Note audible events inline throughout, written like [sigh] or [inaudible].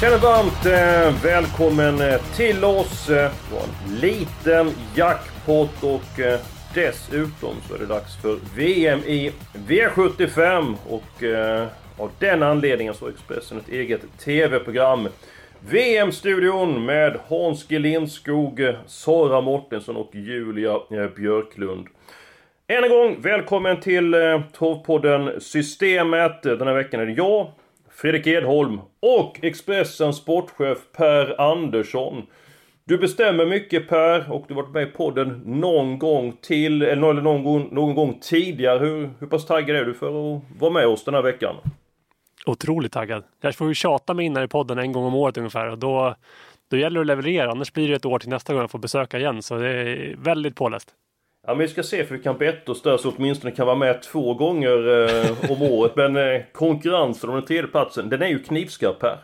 Tjena varmt eh, välkommen eh, till oss. Eh, det var en liten jackpot och eh, dessutom så är det dags för VM i V75 och eh, av den anledningen så har Expressen ett eget TV-program. VM-studion med Hans G Lindskog, Sara Mortensson och Julia eh, Björklund. Än en gång, välkommen till Torvpodden Systemet. Den här veckan är det jag, Fredrik Edholm och Expressens sportchef Per Andersson. Du bestämmer mycket Per och du har varit med i podden någon gång till, eller någon gång, någon gång tidigare. Hur, hur pass taggad är du för att vara med oss den här veckan? Otroligt taggad. Jag får ju tjata mig in här i podden en gång om året ungefär och då, då gäller det att leverera. Annars blir det ett år till nästa gång jag får besöka igen. Så det är väldigt påläst. Ja men vi ska se för vi kan betta oss där så åtminstone kan vara med två gånger eh, om året. Men eh, konkurrensen om den tredje platsen den är ju knivskarp här.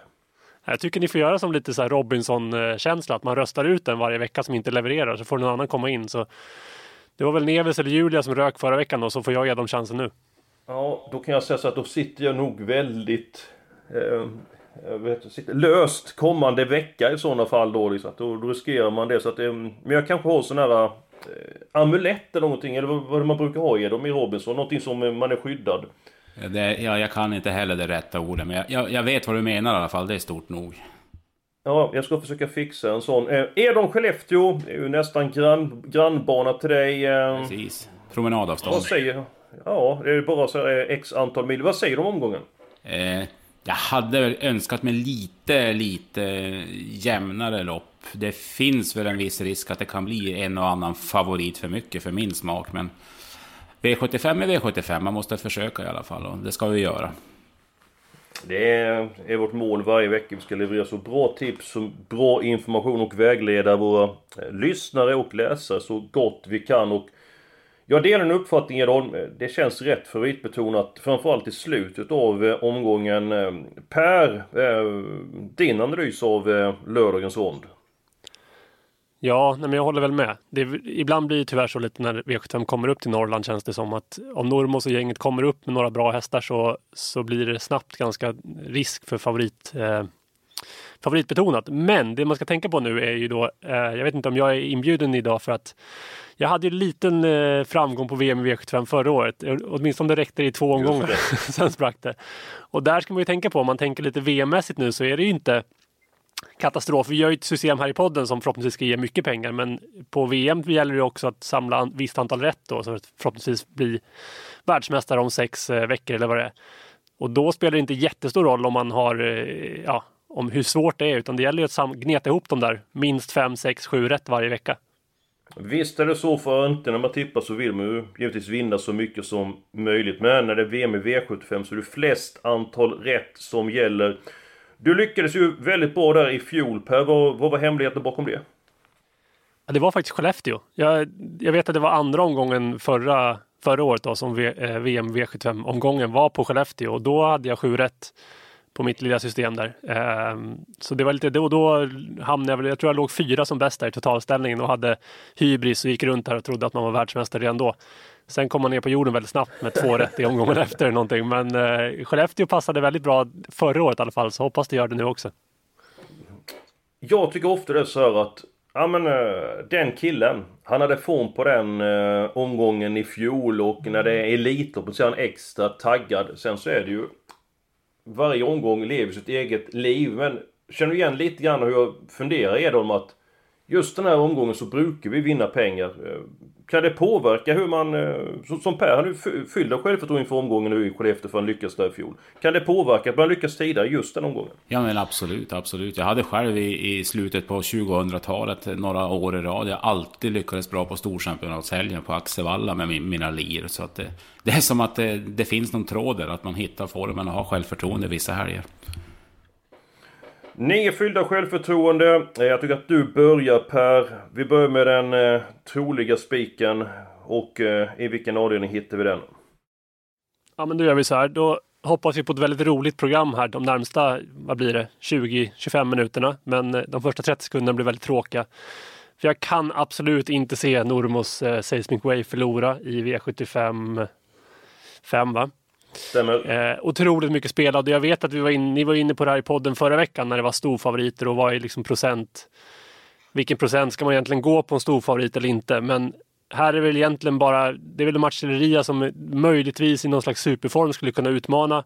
Jag tycker ni får göra som lite så här Robinson-känsla, att man röstar ut den varje vecka som inte levererar, så får någon annan komma in. Så det var väl Neves eller Julia som rök förra veckan och så får jag ge dem chansen nu. Ja, då kan jag säga så att då sitter jag nog väldigt eh, jag vet, sitter löst kommande vecka i sådana fall då. Liksom. Då, då riskerar man det. Så att, eh, men jag kanske har sådana här eh, amulett eller någonting, eller vad, vad man brukar ha i dem i Robinson. Någonting som eh, man är skyddad. Det, ja, jag kan inte heller det rätta ordet, men jag, jag, jag vet vad du menar i alla fall. Det är stort nog. Ja, jag ska försöka fixa en sån. Eh, Edon Skellefteå, det är ju nästan grann, grannbana till dig. Eh, Precis. Promenadavstånd. vad säger... Ja, det är bara så här, eh, x antal mil. Vad säger de om omgången? Eh, jag hade önskat mig lite, lite jämnare lopp. Det finns väl en viss risk att det kan bli en och annan favorit för mycket för min smak, men V75 är V75. Man måste försöka i alla fall och det ska vi göra. Det är, är vårt mål varje vecka. Vi ska leverera så bra tips, så bra information och vägleda våra eh, lyssnare och läsare så gott vi kan. Och jag delar en uppfattning Edholm. Det känns rätt favoritbetonat, framförallt i slutet av eh, omgången. Eh, per, din analys av lördagens rond? Ja, nej, men jag håller väl med. Det, ibland blir det tyvärr så lite när V75 kommer upp till Norrland känns det som att om Normos och gänget kommer upp med några bra hästar så, så blir det snabbt ganska risk för favorit, eh, favoritbetonat. Men det man ska tänka på nu är ju då, eh, jag vet inte om jag är inbjuden idag för att jag hade ju en liten eh, framgång på VM i V75 förra året. Eh, Åtminstone det räckte i två omgångar. [laughs] Sen sprack det. Och där ska man ju tänka på, om man tänker lite VM-mässigt nu så är det ju inte katastrof. Vi gör ju ett system här i podden som förhoppningsvis ska ge mycket pengar men på VM gäller det också att samla ett visst antal rätt då så att förhoppningsvis bli världsmästare om sex eh, veckor eller vad det är. Och då spelar det inte jättestor roll om man har, eh, ja, om hur svårt det är utan det gäller ju att gneta ihop de där. Minst fem, sex, sju rätt varje vecka. Visst är det så, för inte när man tippar så vill man ju givetvis vinna så mycket som möjligt. Men när det är VM i V75 så är det flest antal rätt som gäller. Du lyckades ju väldigt bra där i fjol Per. Vad, vad var hemligheten bakom det? Ja, det var faktiskt Skellefteå. Jag, jag vet att det var andra omgången förra, förra året då, som v, eh, VM V75-omgången var på Skellefteå och då hade jag sju rätt på mitt lilla system där. Ehm, så det var lite, då, då hamnade jag väl, jag tror jag låg fyra som bäst där i totalställningen och hade hybris och gick runt där och trodde att man var världsmästare redan då. Sen kom man ner på jorden väldigt snabbt med två rätt i omgången [laughs] efter någonting. Men eh, Skellefteå passade väldigt bra förra året i alla fall, så hoppas det gör det nu också. Jag tycker ofta det är så här att Ja men eh, den killen, han hade form på den eh, omgången i fjol och när det är elitlopp så är han extra taggad. Sen så är det ju varje omgång lever sitt eget liv. Men känner du igen lite grann hur jag funderar Edholm att just den här omgången så brukar vi vinna pengar. Eh, kan det påverka hur man, eh, som Per, han är fylld av självförtroende inför omgången nu i Skellefteå för han lyckas där i fjol. Kan det påverka att man lyckas tidigare just den omgången? Ja men absolut, absolut. Jag hade själv i, i slutet på 2000-talet några år i rad, jag alltid lyckades bra på Storchampionatshelgen på Axevalla med min, mina lir. Så att det, det är som att det, det finns någon tråd där, att man hittar formen och har självförtroende vissa helger. Ni är fyllda självförtroende. Eh, jag tycker att du börjar Per. Vi börjar med den eh, troliga spiken. Och eh, i vilken avdelning hittar vi den? Ja men då gör vi så här. Då hoppas vi på ett väldigt roligt program här de närmsta, vad blir det, 20-25 minuterna. Men eh, de första 30 sekunderna blir väldigt tråkiga. För jag kan absolut inte se Normos eh, Seismic Wave förlora i V75 5 va? Stämmer. Eh, otroligt mycket spelad. Jag vet att vi var in, ni var inne på det här i podden förra veckan när det var storfavoriter och vad är liksom procent. Vilken procent ska man egentligen gå på en storfavorit eller inte? Men här är väl egentligen bara, det är väl Marcelleria som möjligtvis i någon slags superform skulle kunna utmana.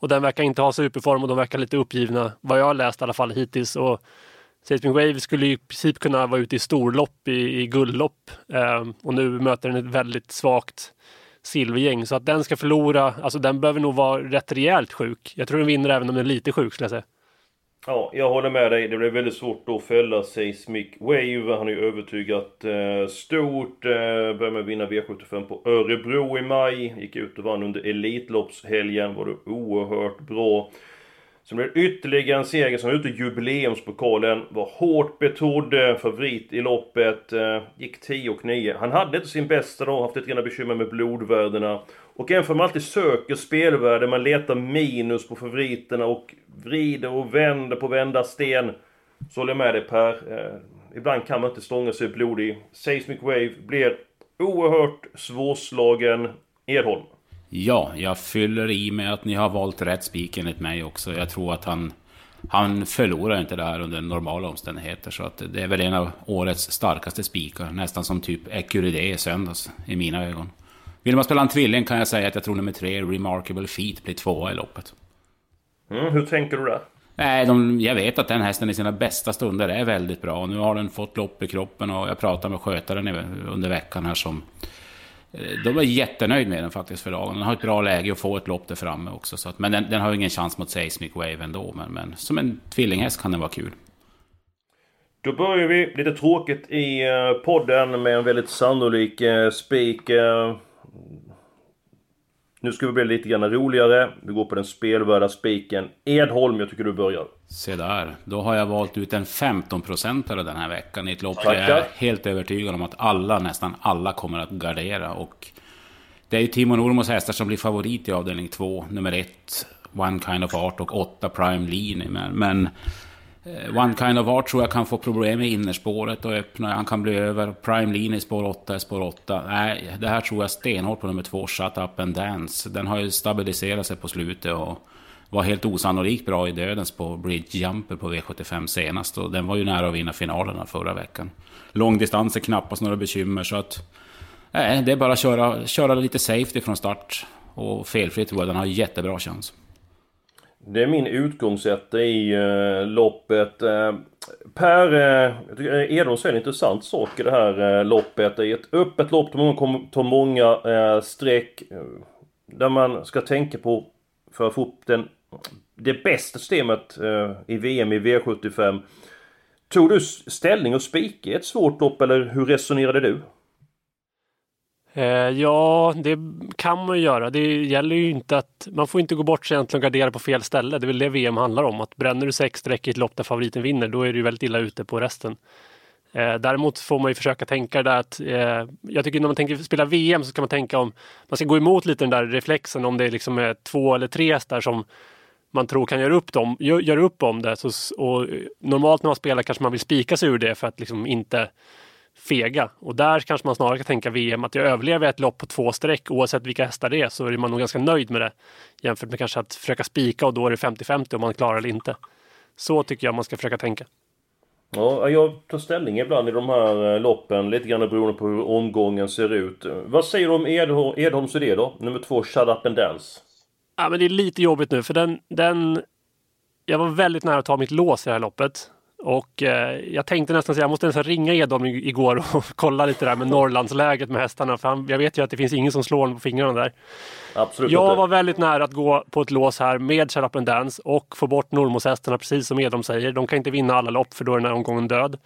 Och den verkar inte ha superform och de verkar lite uppgivna, vad jag har läst i alla fall hittills. Och Safety Wave skulle i princip kunna vara ute i storlopp, i, i guldlopp. Eh, och nu möter den ett väldigt svagt silvergäng. Så att den ska förlora, alltså den behöver nog vara rätt rejält sjuk. Jag tror den vinner även om den är lite sjuk skulle jag säga. Ja, jag håller med dig. Det blir väldigt svårt att fälla Seismic Wave. Han är ju övertygat eh, stort. Eh, började med att vinna V75 på Örebro i maj. Gick ut och vann under Elitloppshelgen. Var det oerhört bra. Sen blev det ytterligare en seger som var ute i jubileumspokalen. Var hårt betrodd eh, favorit i loppet. Eh, gick 10 och 9. Han hade inte sin bästa dag, haft lite grann bekymmer med blodvärdena. Och även för man alltid söker spelvärde, man letar minus på favoriterna och vrider och vänder på vända sten. Så håller jag med dig Per. Eh, ibland kan man inte stånga sig blodig. Seismic Wave blir oerhört svårslagen Edholm. Ja, jag fyller i med att ni har valt rätt spik enligt mig också. Jag tror att han, han förlorar inte det här under normala omständigheter. Så att det är väl en av årets starkaste spikar. Nästan som typ Ecuride i söndags, i mina ögon. Vill man spela en tvilling kan jag säga att jag tror nummer tre, Remarkable Feet, blir tvåa i loppet. Mm, hur tänker du där? Nej, de, jag vet att den hästen i sina bästa stunder är väldigt bra. Nu har den fått lopp i kroppen och jag pratade med skötaren under veckan här som Eh, de är jättenöjd med den faktiskt för dagen. Den har ett bra läge att få ett lopp där framme också. Så att, men den, den har ingen chans mot Seismic Wave ändå. Men, men som en tvillinghäst kan den vara kul. Då börjar vi lite tråkigt i eh, podden med en väldigt sannolik eh, spik. Nu ska vi bli lite grann roligare. Vi går på den spelvärda spiken. Edholm, jag tycker du börjar. Se där. Då har jag valt ut en 15-procentare den här veckan i ett lopp där jag är helt övertygad om att alla, nästan alla, kommer att gardera. Och det är ju Timo Normos hästar som blir favorit i avdelning 2. Nummer 1, One Kind of Art och 8 Prime Lean. Men, men Eh, One Kind of Art tror jag kan få problem med innerspåret och öppna. Han kan bli över. Prime Lean i spår 8 i spår 8. Nej, det här tror jag stenhårt på nummer 2, Shut Up and Dance. Den har ju stabiliserat sig på slutet och var helt osannolikt bra i dödens på Bridge Jumper på V75 senast. Och den var ju nära att vinna finalerna förra veckan. Långdistans är knappast några bekymmer så att... Nej, det är bara att köra, köra lite safety från start. Och felfritt tror jag den har jättebra chans. Det är min utgångssätt i uh, loppet. Uh, per, uh, jag tycker Edholm säger en intressant sak i det här uh, loppet. är ett öppet lopp där många tar många uh, streck. där man ska tänka på för att få upp den, det bästa systemet eh, i VM i V75. Tog du ställning och spika i ett svårt lopp eller hur resonerade du? Eh, ja, det kan man ju göra. Det gäller ju inte att man får inte gå bort sig egentligen och gardera på fel ställe. Det är väl det VM handlar om. Att bränner du sex streck i ett lopp där favoriten vinner, då är du väldigt illa ute på resten. Eh, däremot får man ju försöka tänka där att eh, jag tycker när man tänker spela VM så ska man tänka om man ska gå emot lite den där reflexen om det är liksom är två eller tre hästar som man tror kan göra upp, dem, gör, gör upp om det. Så, och eh, normalt när man spelar kanske man vill spika sig ur det för att liksom inte fega. Och där kanske man snarare kan tänka VM att jag överlever ett lopp på två streck oavsett vilka hästar det är så är man nog ganska nöjd med det. Jämfört med kanske att försöka spika och då är det 50-50 om man klarar eller inte. Så tycker jag man ska försöka tänka. Ja, jag tar ställning ibland i de här eh, loppen, lite grann beroende på hur omgången ser ut. Vad säger du om Edholms idé då? Nummer två, Shut Up and Dance. Ja, men det är lite jobbigt nu för den, den... Jag var väldigt nära att ta mitt lås i det här loppet. Och eh, jag tänkte nästan säga, jag måste nästan ringa Edholm igår [laughs] och kolla lite där med Norrlandsläget med hästarna. För han, jag vet ju att det finns ingen som slår honom på fingrarna där. Absolut jag inte. var väldigt nära att gå på ett lås här med Shut Up and Dance och få bort Normos-hästarna precis som Edholm säger. De kan inte vinna alla lopp för då är den här omgången död.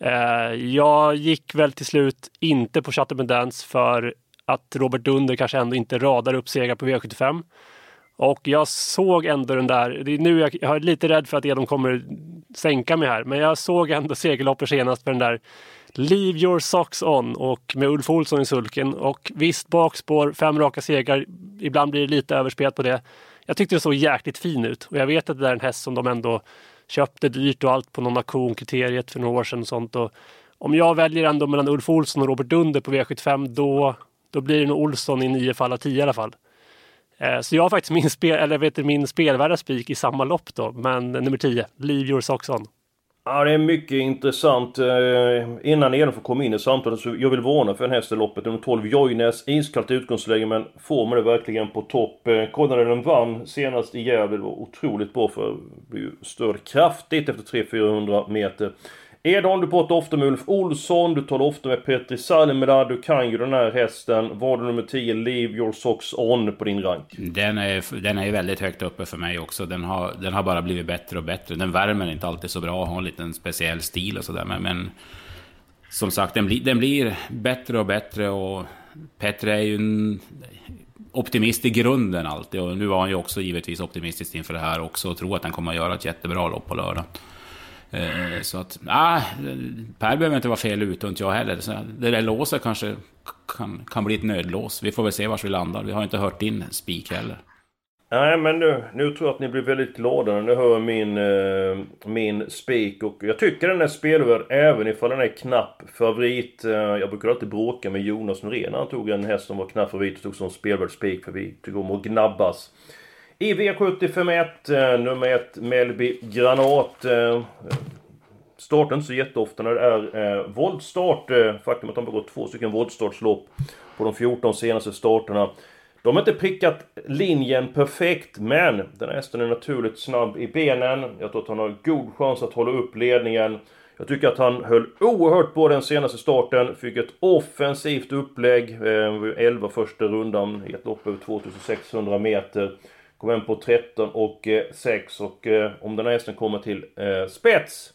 Eh, jag gick väl till slut inte på Shut Up and Dance för att Robert Dunder kanske ändå inte radar upp segrar på V75. Och jag såg ändå den där, det är nu jag, jag är lite rädd för att Edom kommer sänka mig här, men jag såg ändå segerloppet senast för den där Leave your socks on och med Ulf Olsson i sulken. Och visst, bakspår, fem raka segrar, ibland blir det lite överspel på det. Jag tyckte det såg jäkligt fin ut och jag vet att det är en häst som de ändå köpte dyrt och allt på någon auktionkriteriet för några år sedan och sånt. Och om jag väljer ändå mellan Ulf Olsson och Robert Dunder på V75 då, då blir det nog Olsson i nio fall av tio i alla fall. Eh, så jag har faktiskt min, spel, eller vet du, min spelvärda spik i samma lopp då, men nummer 10, Leave your socks on. Ja, det är mycket intressant. Eh, innan Elin får komma in i samtalet så jag vill varna för den här loppet. Nummer 12, Jojnes. Iskallt utgångsläge men formen är verkligen på topp. Eh, Kolla den vann senast i Gävle. Det var otroligt bra för blev störd kraftigt efter 300-400 meter. Edholm, du pratar ofta med Ulf Olsson, du talar ofta med Petri Salmela, du kan ju den här hästen. Var du nummer 10, Leave Your Socks On på din rank? Den är, den är väldigt högt uppe för mig också. Den har, den har bara blivit bättre och bättre. Den värmer inte alltid så bra, har en liten speciell stil och sådär. Men, men som sagt, den, bli, den blir bättre och bättre och Petri är ju en optimist i grunden alltid. Och nu var han ju också givetvis optimistisk inför det här också och tror att han kommer att göra ett jättebra lopp på lördag. Eh, så att, nej, Per behöver inte vara fel ute och inte jag heller. Så det där låset kanske kan, kan bli ett nödlås. Vi får väl se var vi landar. Vi har inte hört din spik heller. Nej men nu, nu tror jag att ni blir väldigt glada när ni hör min, eh, min spik och jag tycker den är spelvärd även ifall den är knapp favorit. Eh, jag brukar alltid bråka med Jonas Norén när han tog en häst som var knapp favorit och tog som spelvärd spik för vi tycker om att gnabbas. I V75 1, eh, nummer 1, Melby Granat. Eh, Startar inte så jätteofta när det är eh, våldstart. Eh, faktum att de har gått två stycken våldstartslopp på de 14 senaste starterna. De har inte prickat linjen perfekt, men den här hästen är naturligt snabb i benen. Jag tror att han har god chans att hålla upp ledningen. Jag tycker att han höll oerhört på den senaste starten. Fick ett offensivt upplägg. Eh, 11 första rundan i ett lopp över 2600 meter. Kom hem på 13 och eh, 6 och eh, om den här hästen kommer till eh, spets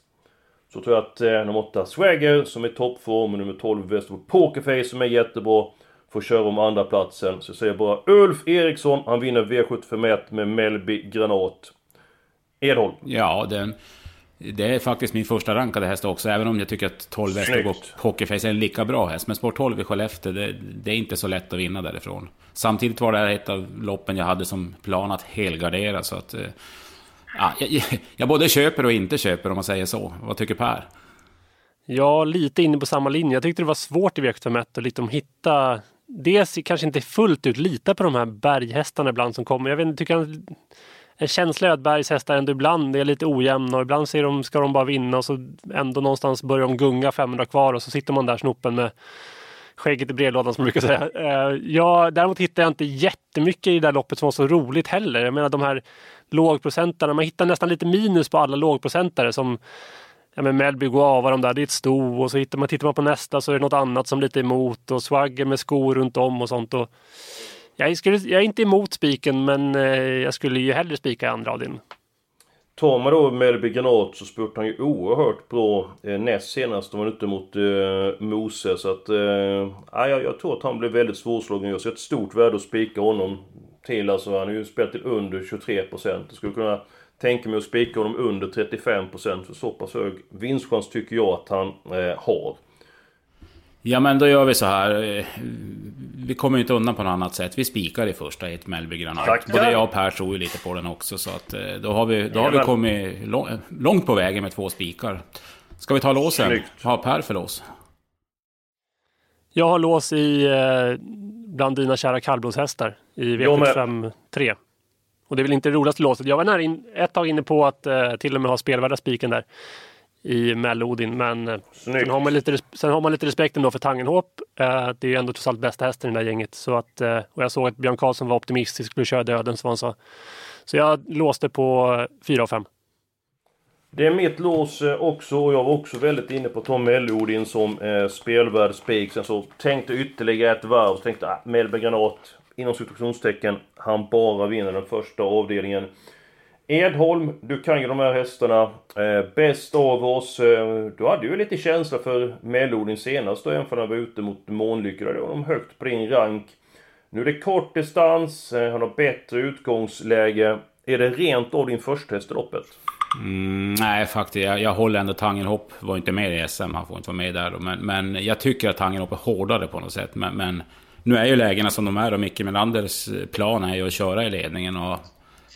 så tror jag att nummer 8 Swagger som är i toppform och nummer 12 Västerbo Pokerface som är jättebra får köra om andra platsen. Så jag säger bara Ulf Eriksson, han vinner V751 med Melby Granat. Edholm. Ja, den, det är faktiskt min första rankade häst också, även om jag tycker att 12 Västerbo Pokerface är en lika bra häst. Men spår 12 i Skellefteå, det, det, är inte så lätt att vinna därifrån. Samtidigt var det här ett av loppen jag hade som plan att helgardera, så att... Ja, jag, [laughs] jag både köper och inte köper om man säger så. Vad tycker Per? Ja, lite inne på samma linje. Jag tyckte det var svårt i V75 att liksom hitta... Dels kanske inte fullt ut lita på de här berghästarna ibland som kommer. Jag vet inte, tycker han, en känsla att bergshästar ändå ibland är lite ojämna och ibland ser de, ska de bara vinna och så ändå någonstans börjar de gunga 500 kvar och så sitter man där snoppen med skägget i brevlådan som man brukar säga. [laughs] Ja, däremot hittade jag inte jättemycket i det där loppet som var så roligt heller. Jag menar de här lågprocentarna, man hittar nästan lite minus på alla lågprocentare som ja, men Melby Guava, de där, det är ett sto och så hittar man, tittar man på nästa så är det något annat som lite emot och Swagger med skor runt om och sånt. Och jag, skulle, jag är inte emot spiken men eh, jag skulle ju hellre spika andra avdelningen. Tar man då Melby Granat så spurtade han ju oerhört bra eh, näst senast. De var ute mot eh, Mose. Så att... Eh, jag, jag tror att han blev väldigt svårslagen. Jag ser ett stort värde att spika honom till. Alltså han har ju spelat till under 23%. Jag skulle kunna tänka mig att spika honom under 35% för så pass hög vinstchans tycker jag att han eh, har. Ja men då gör vi så här. Vi kommer inte undan på något annat sätt. Vi spikar i första i ett Mellby Granat. Tackar. Både jag och Per tror ju lite på den också. Så att eh, då har vi, då har vi kommit långt på vägen med två spikar. Ska vi ta låsen? Snyggt. Vad har Per för lås? Jag har lås i eh, bland dina kära kallblodshästar i V75 3. Och det är väl inte det roligaste låset. Jag var nära in, ett tag inne på att eh, till och med ha spelvärda spiken där i Mellodin. Men eh, sen har, man lite, sen har man lite respekt ändå för Tangenhop. Eh, det är ju ändå trots allt bästa hästen i det där gänget. Så att, eh, och jag såg att Björn Karlsson var optimistisk, skulle köra döden som han sa. Så jag låste på 4 och 5. Det är mitt lås eh, också och jag var också väldigt inne på Tom Mellodin som eh, spelvärd spik. Sen så tänkte ytterligare ett varv. Tänkte ah, Melberg Granat inom situationstecken. Han bara vinner den första avdelningen. Edholm, du kan ju de här hästarna. Eh, bäst av oss. Eh, du hade ju lite känsla för Mellodin senast då, även för han var ute mot Månlycke. Det var de högt på din rank. Nu är det kort distans, eh, han har bättre utgångsläge. Är det rent av din första häst i loppet? Mm, nej, faktiskt. Jag, jag håller ändå Tangenhopp. Var inte med i SM, han får inte vara med där. Då, men, men jag tycker att Tangenhopp är hårdare på något sätt. Men, men nu är ju lägena som de är och Micke Melanders eh, plan är ju att köra i ledningen. Och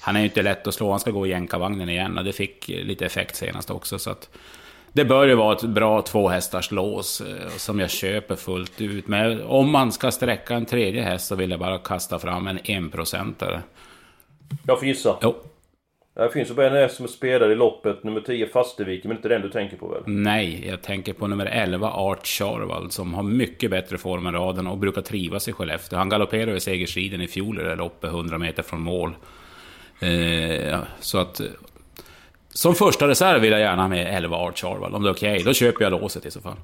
han är ju inte lätt att slå. Han ska gå i jänkarvagnen igen och det fick lite effekt senast också. Så att det bör ju vara ett bra tvåhästars lås eh, som jag köper fullt ut. Men om man ska sträcka en tredje häst så vill jag bara kasta fram en enprocentare. Jag får gissa. Jo. Det finns ju bara en häst som är spelad i loppet, nummer 10 Fasterviken, men inte den du tänker på väl? Nej, jag tänker på nummer 11 Art Charvald som har mycket bättre form än raden och brukar trivas i Skellefteå. Han galopperade i segerstriden i fjol i det loppet, 100 meter från mål. Eh, så att... Eh, som första reserv vill jag gärna ha med 11 Art Charvald, om det är okej. Okay. Då köper jag låset i så fall.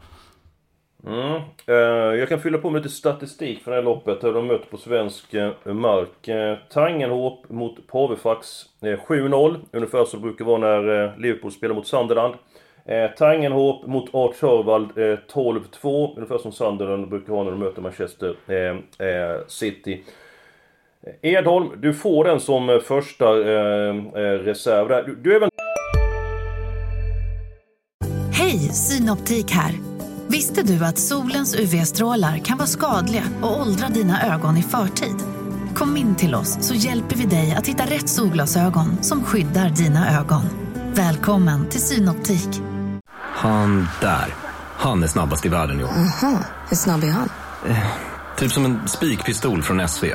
Mm. Eh, jag kan fylla på med lite statistik för det här loppet, hur de möter på svensk eh, mark. Eh, Tangenhop mot Pavefax 7-0, eh, ungefär som det brukar vara när eh, Liverpool spelar mot Sunderland. Tangenhop mot Art Sörvald 12-2, ungefär som Sunderland brukar ha när de möter Manchester City. Edholm, du får den som första reserv där. Du, du är väl... Hej, Synoptik här! Visste du att solens UV-strålar kan vara skadliga och åldra dina ögon i förtid? Kom in till oss så hjälper vi dig att hitta rätt solglasögon som skyddar dina ögon. Välkommen till Synoptik. Han där, han är snabbast i världen år. Aha, hur snabb är han? Eh, typ som en spikpistol från SV.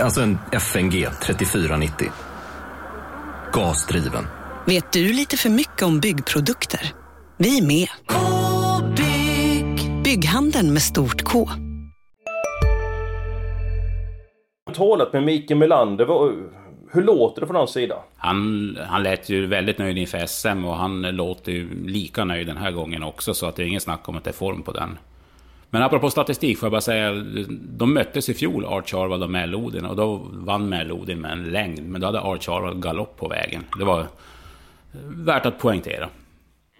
Alltså en FNG 3490. Gasdriven. Vet du lite för mycket om byggprodukter? Vi är med. Bygghandeln med stort K. Talat med Mikael Melander, hur låter det från hans sida? Han, han lät ju väldigt nöjd inför SM och han låter ju lika nöjd den här gången också så att det är ingen snack om att det är form på den. Men apropå statistik får jag bara säga, de möttes i fjol, Art Charvald och Mellodin och då vann Mellodin med en längd, men då hade Art Charvald galopp på vägen. Det var värt att poängtera.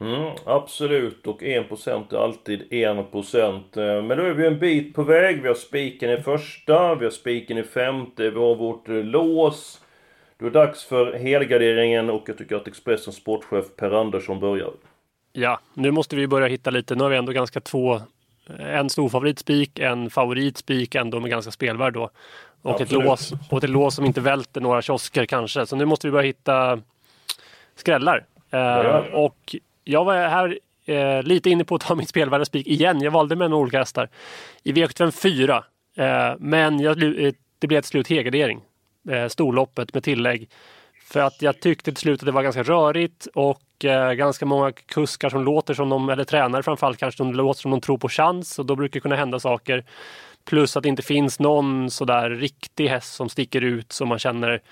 Mm, absolut, och 1% är alltid 1%. Eh, men då är vi en bit på väg. Vi har spiken i första, vi har spiken i femte, vi har vårt eh, lås. Då är det dags för helgarderingen och jag tycker att Expressens sportchef Per Andersson börjar. Ja, nu måste vi börja hitta lite. Nu har vi ändå ganska två en stor favoritspik, en favoritspik ändå med ganska spelvärd då. Och ett, lås, och ett lås som inte välter några kiosker kanske. Så nu måste vi börja hitta skrällar. Eh, och jag var här eh, lite inne på att ta min spelvärda spik igen. Jag valde mellan olika hästar. I V75 4. Eh, men jag, eh, det blev till slut helgardering. Eh, storloppet med tillägg. För att jag tyckte till slut att det var ganska rörigt och eh, ganska många kuskar som låter som de, eller tränare framförallt kanske, som låter som de tror på chans och då brukar det kunna hända saker. Plus att det inte finns någon sådär riktig häst som sticker ut som man känner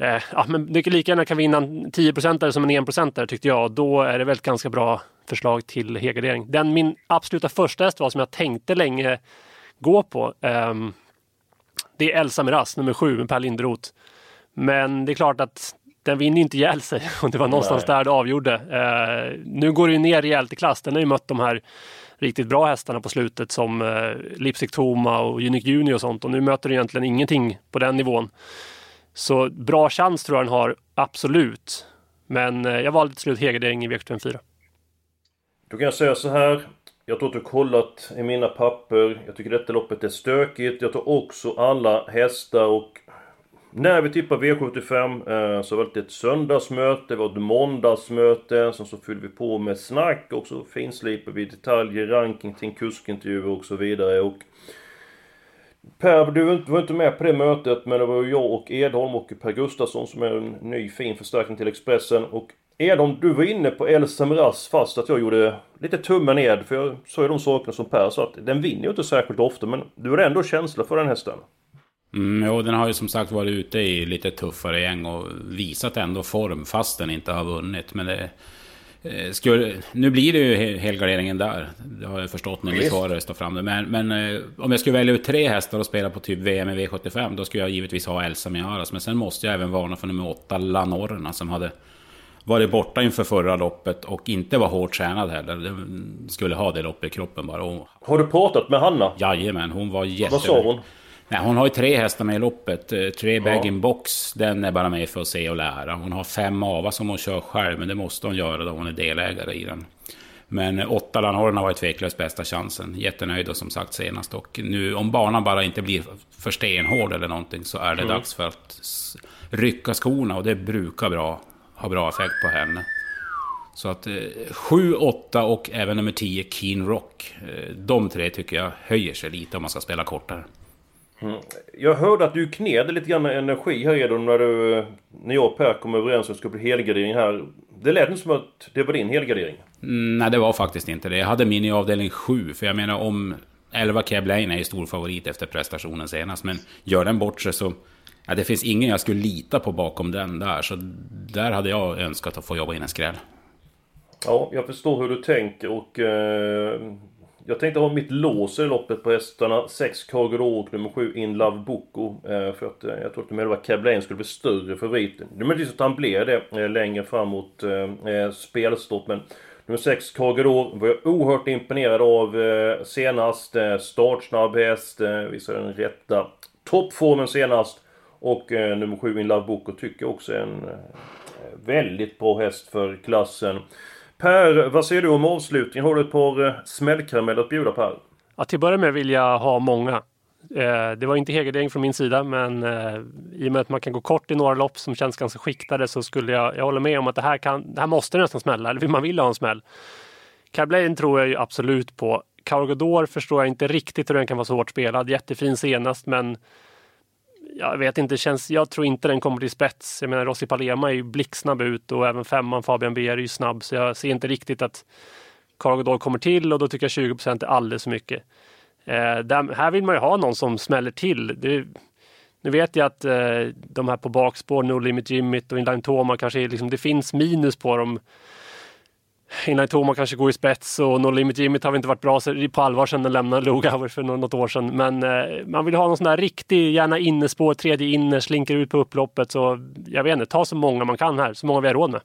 Eh, ja, men det lika gärna kan vinna en 10 som en 1 tyckte jag. Då är det väl ett ganska bra förslag till helgardering. Den min absoluta första häst var som jag tänkte länge gå på. Eh, det är Elsa Miraz, nummer sju med Per Linderoth. Men det är klart att den vinner inte ihjäl sig [laughs] och det var någonstans Nej. där det avgjorde. Eh, nu går det ju ner rejält i klass. Den har ju mött de här riktigt bra hästarna på slutet som eh, Lipstick Toma och Unique Junior och sånt och nu möter den egentligen ingenting på den nivån. Så bra chans tror jag den har, absolut. Men eh, jag valde till slut helgardering i V75 4. Då kan jag säga så här. Jag tror att du kollat i mina papper. Jag tycker detta loppet är stökigt. Jag tar också alla hästar och när vi tippar V75 eh, så var det ett söndagsmöte, det var ett måndagsmöte, sen så fyllde vi på med snack och så finslipar vi detaljer, ranking till kuskintervjuer och så vidare. Och Per, du var inte med på det mötet, men det var ju jag och Edholm och Per Gustafsson som är en ny fin förstärkning till Expressen. Och Edholm, du var inne på El Samiras fast att jag gjorde lite tummen ned, för jag sa ju de sakerna som Per sa att den vinner ju inte särskilt ofta, men du har ändå känsla för den hästen. Mm, jo, den har ju som sagt varit ute i lite tuffare gäng och visat ändå form fast den inte har vunnit. Men det, eh, skulle, nu blir det ju helgarderingen där. Det har jag förstått när vi svarade står fram det. Men, men eh, om jag skulle välja ut tre hästar och spela på typ VM i V75 då skulle jag givetvis ha Elsa Miaras. Men sen måste jag även varna för nummer åtta, Lanorna, som hade varit borta inför förra loppet och inte var hårt tränad heller. Den skulle ha det loppet i kroppen bara. Och... Har du pratat med Hanna? Jajamän, hon var jätte... Vad sa hon? Nej, hon har ju tre hästar med i loppet. Eh, tre bag in box, den är bara med för att se och lära. Hon har fem ava som hon kör själv, men det måste hon göra då hon är delägare i den. Men eh, åtta Lanhorna var tveklöst bästa chansen. Jättenöjd och som sagt senast. Och nu om banan bara inte blir för stenhård eller någonting så är det mm. dags för att rycka skorna och det brukar bra, ha bra effekt på henne. Så att eh, 7, 8 och även nummer 10 Keen Rock. Eh, de tre tycker jag höjer sig lite om man ska spela kortare. Mm. Jag hörde att du kned lite grann energi här Edon när du... När jag och Per kom överens om att det skulle bli helgardering här. Det lät inte som att det var din helgardering. Mm, nej, det var faktiskt inte det. Jag hade min i avdelning 7. För jag menar om... 11 Keb Lane är ju stor favorit efter prestationen senast. Men gör den bort sig så... Ja, det finns ingen jag skulle lita på bakom den där. Så där hade jag önskat att få jobba in en skräll. Ja, jag förstår hur du tänker och... Eh, jag tänkte ha mitt lås i loppet på hästarna. 6 Cargo och nummer 7 In Love Boko. Eh, för att eh, jag jag med att Cablain skulle bli större favorit. Det är möjligtvis att han blir det eh, längre framåt spelstopp. Men nummer 6 Cargo var jag oerhört imponerad av eh, senast. Eh, startsnabb häst. Eh, visade den rätta toppformen senast. Och eh, nummer 7 In Love Boko tycker jag också är en väldigt bra häst för klassen. Per, vad säger du om avslutningen? Har du ett par eh, smällkarameller att bjuda Per? Ja, till att börja med vill jag ha många. Eh, det var inte helgardering från min sida men eh, i och med att man kan gå kort i några lopp som känns ganska skiktade så skulle jag, jag håller med om att det här, kan, det här måste nästan smälla, eller man vill ha en smäll. Carblain tror jag ju absolut på. Cargador förstår jag inte riktigt hur den kan vara så hårt spelad. Jättefin senast men jag vet inte, känns, jag tror inte den kommer till spets. Jag menar Rossi Palema är ju blixtsnabb ut och även femman Fabian Beer är ju snabb så jag ser inte riktigt att Cargodor kommer till och då tycker jag 20% är alldeles för mycket. Eh, där, här vill man ju ha någon som smäller till. Det, nu vet jag att eh, de här på bakspår, No Limit Jimmit och Inline Toma kanske är liksom, det finns minus på dem innan Toma kanske går i spets och No Limit Jimmy har inte varit bra på allvar sedan den lämnade Lugauer för något år sedan. Men eh, man vill ha någon sån där riktig, gärna innespår, tredje inner, slinker ut på upploppet. Så jag vet inte, ta så många man kan här, så många vi har råd med.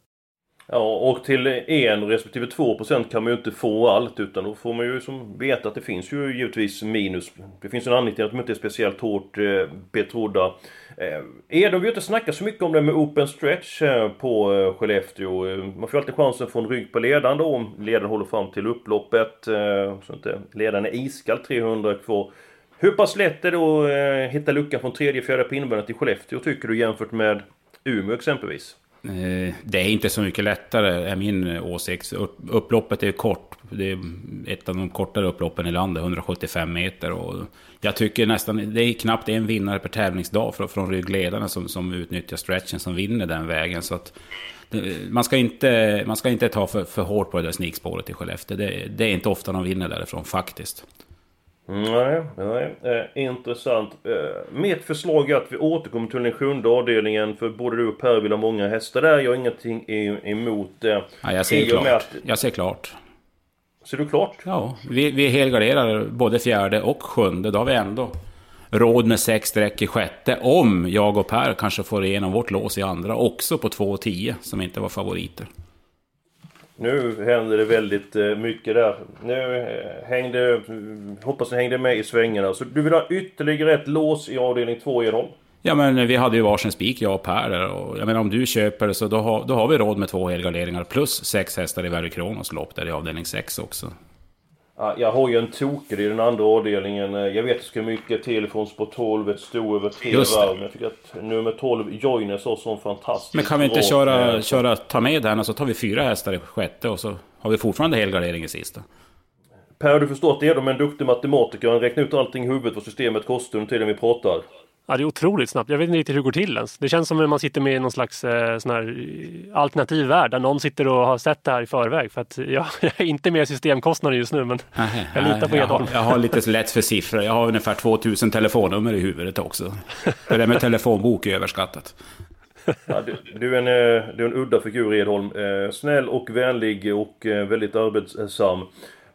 Ja, och till en respektive 2% kan man ju inte få allt utan då får man ju som veta att det finns ju givetvis minus. Det finns en anledning till att de inte är speciellt hårt eh, betrodda. Eh, Edon, vi har inte snackat så mycket om det med open stretch eh, på eh, Skellefteå. Eh, man får alltid chansen från rygg på ledaren då om ledaren håller fram till upploppet. Eh, så inte eh, ledaren är iskall 300 kvar. Hur pass lätt är det att eh, hitta luckan från tredje, fjärde på invändet i Skellefteå tycker du jämfört med Umeå exempelvis? Eh, det är inte så mycket lättare, är min åsikt. Upploppet är kort. Det är ett av de kortare upploppen i landet, 175 meter. Och jag tycker nästan, det är knappt en vinnare per tävlingsdag från ryggledarna som, som utnyttjar stretchen som vinner den vägen. Så att man ska inte, man ska inte ta för, för hårt på det där snikspåret i Skellefteå. Det, det är inte ofta de vinner därifrån faktiskt. Nej, nej. Eh, intressant. Eh, mitt förslag är att vi återkommer till den sjunde avdelningen. För både du och Per vill ha många hästar där. Jag har ingenting emot det. Ja, jag ser klart. Att... Jag ser klart. Ser du klart? Ja, vi, vi helgarderar både fjärde och sjunde. Då har vi ändå råd med sex streck i sjätte. Om jag och Per kanske får igenom vårt lås i andra. Också på två och tio som inte var favoriter. Nu händer det väldigt eh, mycket där. Nu eh, hängde... Hoppas ni hängde med i svängarna. Så du vill ha ytterligare ett lås i avdelning 2 Edholm? Ja men eh, vi hade ju varsin spik jag och Per där. Och jag menar om du köper så då har, då har vi råd med två helgarderingar. Plus sex hästar i Värö Kronos lopp där i avdelning 6 också. Ja, jag har ju en toker i den andra avdelningen. Jag vet att det ska mycket till från spår 12, ett stå över tre varv. Men jag tycker att nummer 12, Joines, har sån fantastisk Men kan vi inte köra, köra, ta med den och så tar vi fyra hästar i sjätte och så har vi fortfarande helgardering i sista? Per, har du förstått det? De är en duktig matematiker. Han räknar ut allting i huvudet vad systemet kostar under tiden vi pratar. Ja, det är otroligt snabbt. Jag vet inte riktigt hur det går till ens. Det känns som att man sitter med i någon slags eh, sån här alternativ värld där någon sitter och har sett det här i förväg. För att [laughs] jag, jag är inte med i systemkostnader just nu, men [laughs] Nej, jag litar på jag, Edholm. har, jag har lite lätt för siffror. Jag har ungefär 2000 telefonnummer i huvudet också. Det där med telefonbok är överskattat. Ja, du, du, är en, eh, du är en udda figur Edholm. Eh, snäll och vänlig och eh, väldigt arbetsam.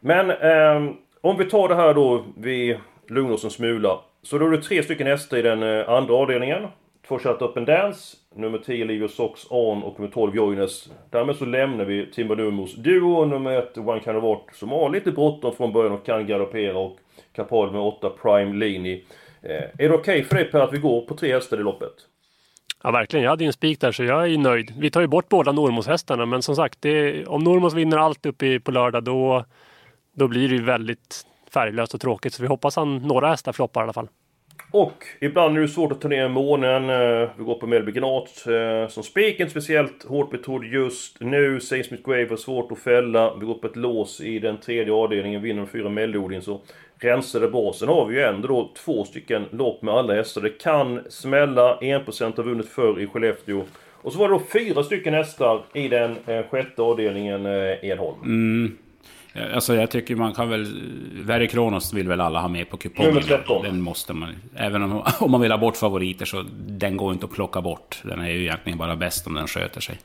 Men eh, om vi tar det här då, vi lugnar oss en smula. Så då är det tre stycken hästar i den eh, andra avdelningen. Två Shut Up and Dance, nummer 10 Leo Sox Socks On och nummer 12 Joines. Därmed så lämnar vi Timber Numos duo och nummer 1 One Kind of Art som har lite bråttom från början och kan galoppera och kapabel med 8 Prime Lini. Eh, är det okej okay för dig Per att vi går på tre hästar i loppet? Ja, verkligen. Jag hade ju en spik där så jag är ju nöjd. Vi tar ju bort båda Normos-hästarna men som sagt, det, om Normos vinner allt uppe på lördag då, då blir det ju väldigt färglöst och tråkigt. Så vi hoppas han några hästar floppar i alla fall. Och ibland är det svårt att ta ner månen. Eh, vi går på Melby Gnat eh, som spik. Inte speciellt hårt betrodd just nu. Seismic Grave var svårt att fälla. Vi går på ett lås i den tredje avdelningen. Vinner med fyra Mellodin så rensar det bra. Sen har vi ju ändå då två stycken lopp med alla hästar. Det kan smälla. 1% har vunnit förr i Skellefteå. Och så var det då fyra stycken hästar i den eh, sjätte avdelningen Edholm. Mm. Alltså jag tycker man kan väl... Verre Kronos vill väl alla ha med på kupongen. Nummer 13. Den måste man... Även om, [laughs] om man vill ha bort favoriter så den går inte att plocka bort. Den är ju egentligen bara bäst om den sköter sig.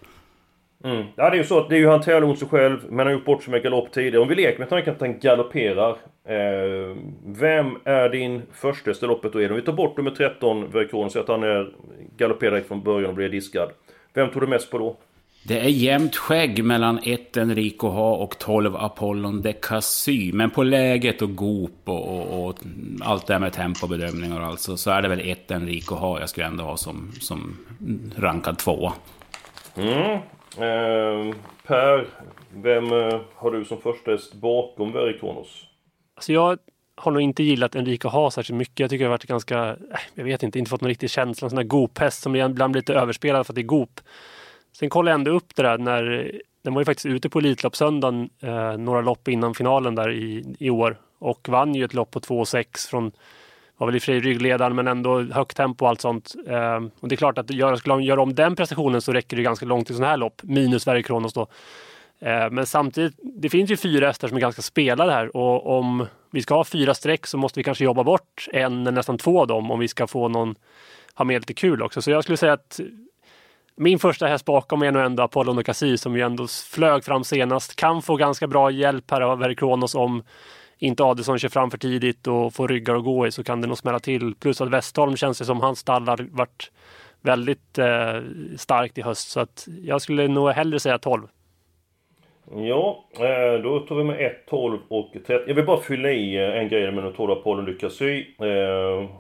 Mm. Ja det är ju så att det är ju han tävlar mot sig själv, men han har gjort bort sig med galopp tidigare. Om vi leker med tanken att han galopperar. Eh, vem är din första i loppet då? Om vi tar bort nummer 13, Verkronos, så att han är galopperar från början och blir diskad. Vem tog du mest på då? Det är jämnt skägg mellan 1 Enrico Ha och 12 Apollon de Cassy. Men på läget och gop och, och, och allt det här med tempobedömningar alltså, så är det väl 1 Enrico Ha jag skulle ändå ha som, som rankad tvåa. Mm. Eh, per, vem eh, har du som första häst bakom Verikronos? Alltså jag har nog inte gillat Enrico Ha särskilt mycket. Jag tycker det har varit ganska, äh, jag vet inte, inte fått någon riktig känsla. En sån där gophäst som ibland blir lite överspelad för att det är gop. Sen kollade jag ändå upp det där när den var ju faktiskt ute på Elitloppssöndagen eh, några lopp innan finalen där i, i år och vann ju ett lopp på 2,6 från var väl i fri ryggledaren men ändå högt tempo och allt sånt. Eh, och det är klart att göra, skulle de göra om den prestationen så räcker det ganska långt i sådana här lopp, minus Sverige Kronos då. Eh, men samtidigt, det finns ju fyra hästar som är ganska spelade här och om vi ska ha fyra streck så måste vi kanske jobba bort en, eller nästan två av dem om vi ska få någon, ha med lite kul också. Så jag skulle säga att min första häst bakom är nog ändå Apollon och Cassis som ju ändå flög fram senast. Kan få ganska bra hjälp här av Verikronos om inte Adelsson kör fram för tidigt och får ryggar att gå i så kan det nog smälla till. Plus att Westholm känns det som hans stall har varit väldigt eh, starkt i höst. Så att jag skulle nog hellre säga 12. Ja, eh, då tar vi med 1, 12 och 13. Jag vill bara fylla i eh, en grej med den 12 Apollon Ducassy. Eh,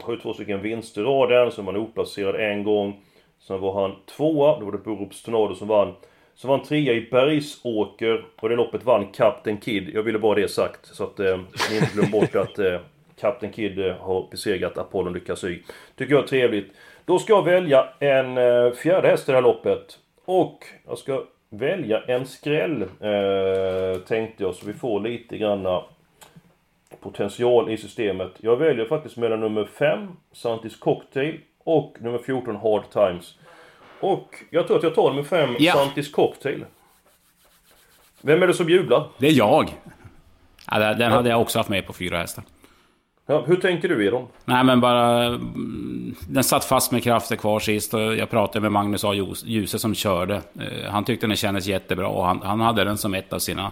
har ju två stycken vinster i raden, så man är oplacerad en gång. Sen var han tvåa, då var det Borups Tornado som vann. Så var han trea i Bergsåker och det loppet vann Captain Kid. Jag ville bara det sagt så att eh, ni inte glömmer bort att eh, Captain Kid eh, har besegrat Apollon de Tycker jag är trevligt. Då ska jag välja en eh, fjärde häst i det här loppet. Och jag ska välja en skräll eh, tänkte jag så vi får lite granna potential i systemet. Jag väljer faktiskt mellan nummer 5, Santis Cocktail och nummer 14 Hard Times. Och jag tror att jag tar nummer 5 Ja. Santis Cocktail. Vem är det som jublar? Det är jag! Ja, den hade jag också haft med på fyra hästar. Ja, hur tänker du Edon? Nej men bara... mm, Den satt fast med krafter kvar sist och jag pratade med Magnus A. Djuse som körde. Eh, Han tyckte den kändes jättebra och han, han hade den som ett av sina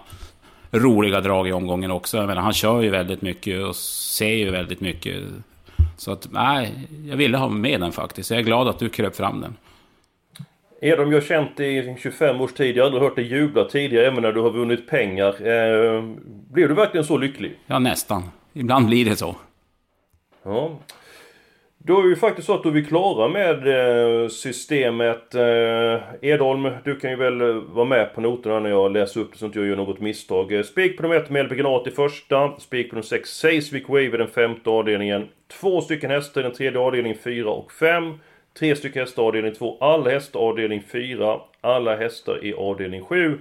roliga drag i omgången också. Jag menar, han kör ju väldigt mycket och ser ju väldigt mycket. Så att, nej, jag ville ha med den faktiskt. Jag är glad att du kröp fram den. Edom, jag har känt i 25 års tid. Jag har aldrig hört dig jubla tidigare, även när du har vunnit pengar. Eh, blev du verkligen så lycklig? Ja, nästan. Ibland blir det så. Ja. Då är det ju faktiskt så att då är vi klara med eh, systemet. Eh, Edholm, du kan ju väl eh, vara med på noterna när jag läser upp det så att jag gör något misstag. Spik på nummer 1 Melby Gnat i första. Spik på nummer 6 Seismic Wave i den femte avdelningen. Två stycken hästar i den tredje avdelningen 4 och 5. Tre stycken hästar i avdelning 2. Alla hästar i avdelning 4. Alla hästar i avdelning 7.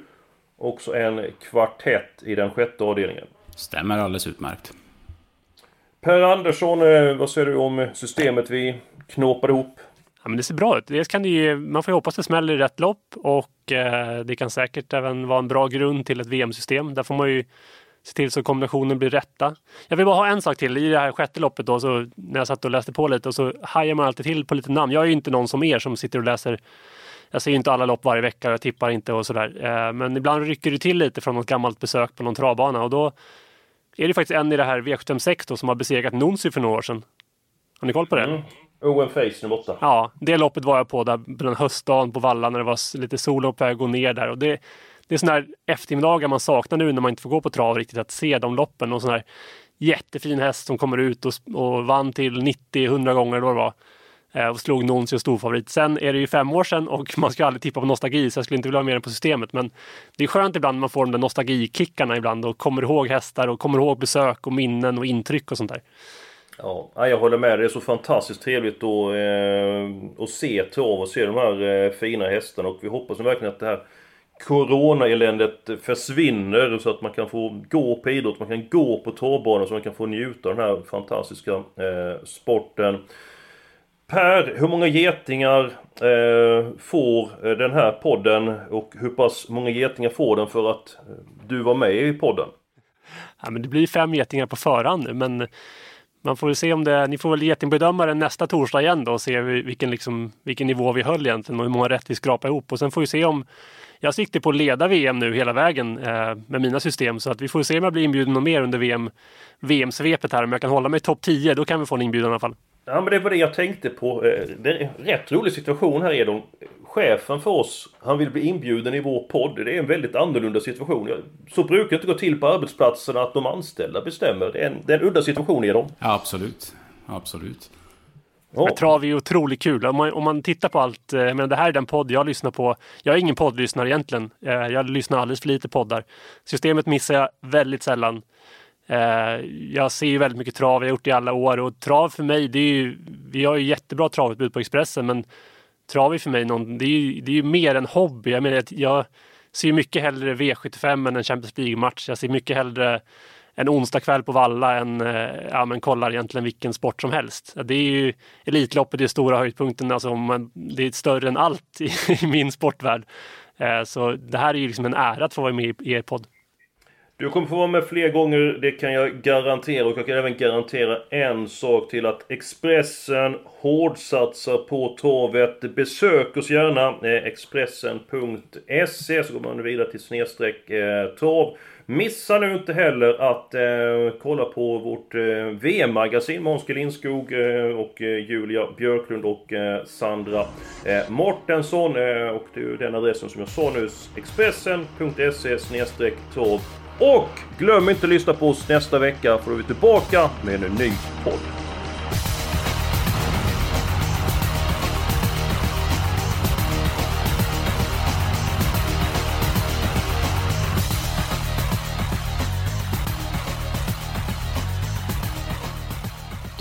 Också en kvartett i den sjätte avdelningen. Stämmer alldeles utmärkt. Per Andersson, eh, vad säger du om systemet vi knåpade ihop? Ja, men det ser bra ut. Dels kan det ju, man får ju hoppas det smäller i rätt lopp och eh, det kan säkert även vara en bra grund till ett VM-system. Där får man ju se till så kombinationen blir rätta. Jag vill bara ha en sak till. I det här sjätte loppet då, så när jag satt och läste på lite och så hajar man alltid till på lite namn. Jag är ju inte någon som er som sitter och läser jag ser inte alla lopp varje vecka, jag tippar inte och sådär. Eh, men ibland rycker det till lite från något gammalt besök på någon travbana och då är det faktiskt en i det här V756 som har besegrat Nunsi för några år sedan. Har ni koll på det? Mm. Owen Face nummer åtta. Ja, det loppet var jag på där på den höstdagen på Valla när det var lite sol på väg att gå ner där. Och det, det är sådana här eftermiddagar man saknar nu när man inte får gå på trav riktigt, att se de loppen. Och sån här jättefin häst som kommer ut och, och vann till 90-100 gånger då det var. Eh, och slog Nuncio storfavorit. Sen är det ju fem år sedan och man ska aldrig tippa på nostalgi så jag skulle inte vilja ha med den på systemet. Men det är skönt ibland när man får de där nostalgikickarna ibland och kommer ihåg hästar och kommer ihåg besök och minnen och intryck och sånt där. Ja, jag håller med. Det är så fantastiskt trevligt att, eh, att se trav och se de här eh, fina hästarna och vi hoppas verkligen att det här Corona-eländet försvinner så att man kan få gå på idrott, man kan gå på travbanor så man kan få njuta av den här fantastiska eh, sporten. Per, hur många getingar eh, får eh, den här podden och hur pass många getingar får den för att eh, du var med i podden? Ja, men det blir fem getingar på förhand nu men man får väl se om det, ni får väl getingbedöma den nästa torsdag igen då och se vilken, liksom, vilken nivå vi höll egentligen och hur många rätt vi skrapade ihop och sen får vi se om jag siktar på att leda VM nu hela vägen eh, med mina system så att vi får se om jag blir inbjuden något mer under VM, VM-svepet här. Om jag kan hålla mig topp 10 då kan vi få en inbjudan i alla fall. Ja men det var det jag tänkte på. Eh, det är en rätt rolig situation här Edon. Chefen för oss, han vill bli inbjuden i vår podd. Det är en väldigt annorlunda situation. Så brukar det inte gå till på arbetsplatserna att de anställda bestämmer. Det är en, det är en udda situation Edon. Ja, absolut. Absolut. Oh. Men trav är otroligt kul. Om man, om man tittar på allt, eh, men det här är den podd jag lyssnar på. Jag är ingen poddlyssnare egentligen. Eh, jag lyssnar alldeles för lite poddar. Systemet missar jag väldigt sällan. Eh, jag ser ju väldigt mycket trav, jag har gjort det i alla år och trav för mig, det är ju, vi har ju jättebra travutbud på Expressen men trav är för mig någon, det är ju, det är ju mer en hobby. Jag menar, jag ser mycket hellre V75 än en Champions League-match. Jag ser mycket hellre en onsdagkväll på Valla än eh, ja, men kollar egentligen vilken sport som helst. Det är ju Elitloppet, det är stora höjdpunkten, alltså man, det är större än allt i, [laughs] i min sportvärld. Eh, så det här är ju liksom en ära att få vara med i er podd. Du kommer få vara med fler gånger, det kan jag garantera. Och jag kan även garantera en sak till att Expressen hårdsatsar på torvet. Besök oss gärna, eh, Expressen.se, så går man vidare till snedstreck eh, trav. Missa nu inte heller att eh, kolla på vårt eh, VM-magasin Måns Lindskog eh, och eh, Julia Björklund och eh, Sandra eh, Mortensson. Eh, och det är den adressen som jag sa nu, Expressen.se snedstreck. Och glöm inte att lyssna på oss nästa vecka för då är vi tillbaka med en ny podd.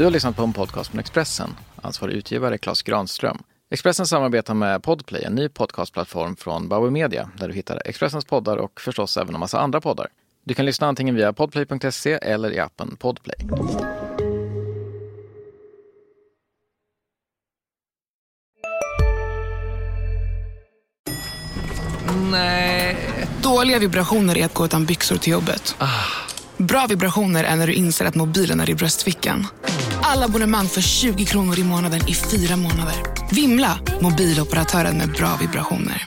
Du har lyssnat på en podcast från Expressen. Ansvarig utgivare Klas Granström. Expressen samarbetar med Podplay, en ny podcastplattform från Bauer Media, där du hittar Expressens poddar och förstås även en massa andra poddar. Du kan lyssna antingen via podplay.se eller i appen Podplay. Nej. Dåliga vibrationer är att gå utan byxor till jobbet. Ah. Bra vibrationer är när du inser att mobilen är i bröstfickan. Alla abonnemang för 20 kronor i månaden i fyra månader. Vimla! Mobiloperatören med bra vibrationer.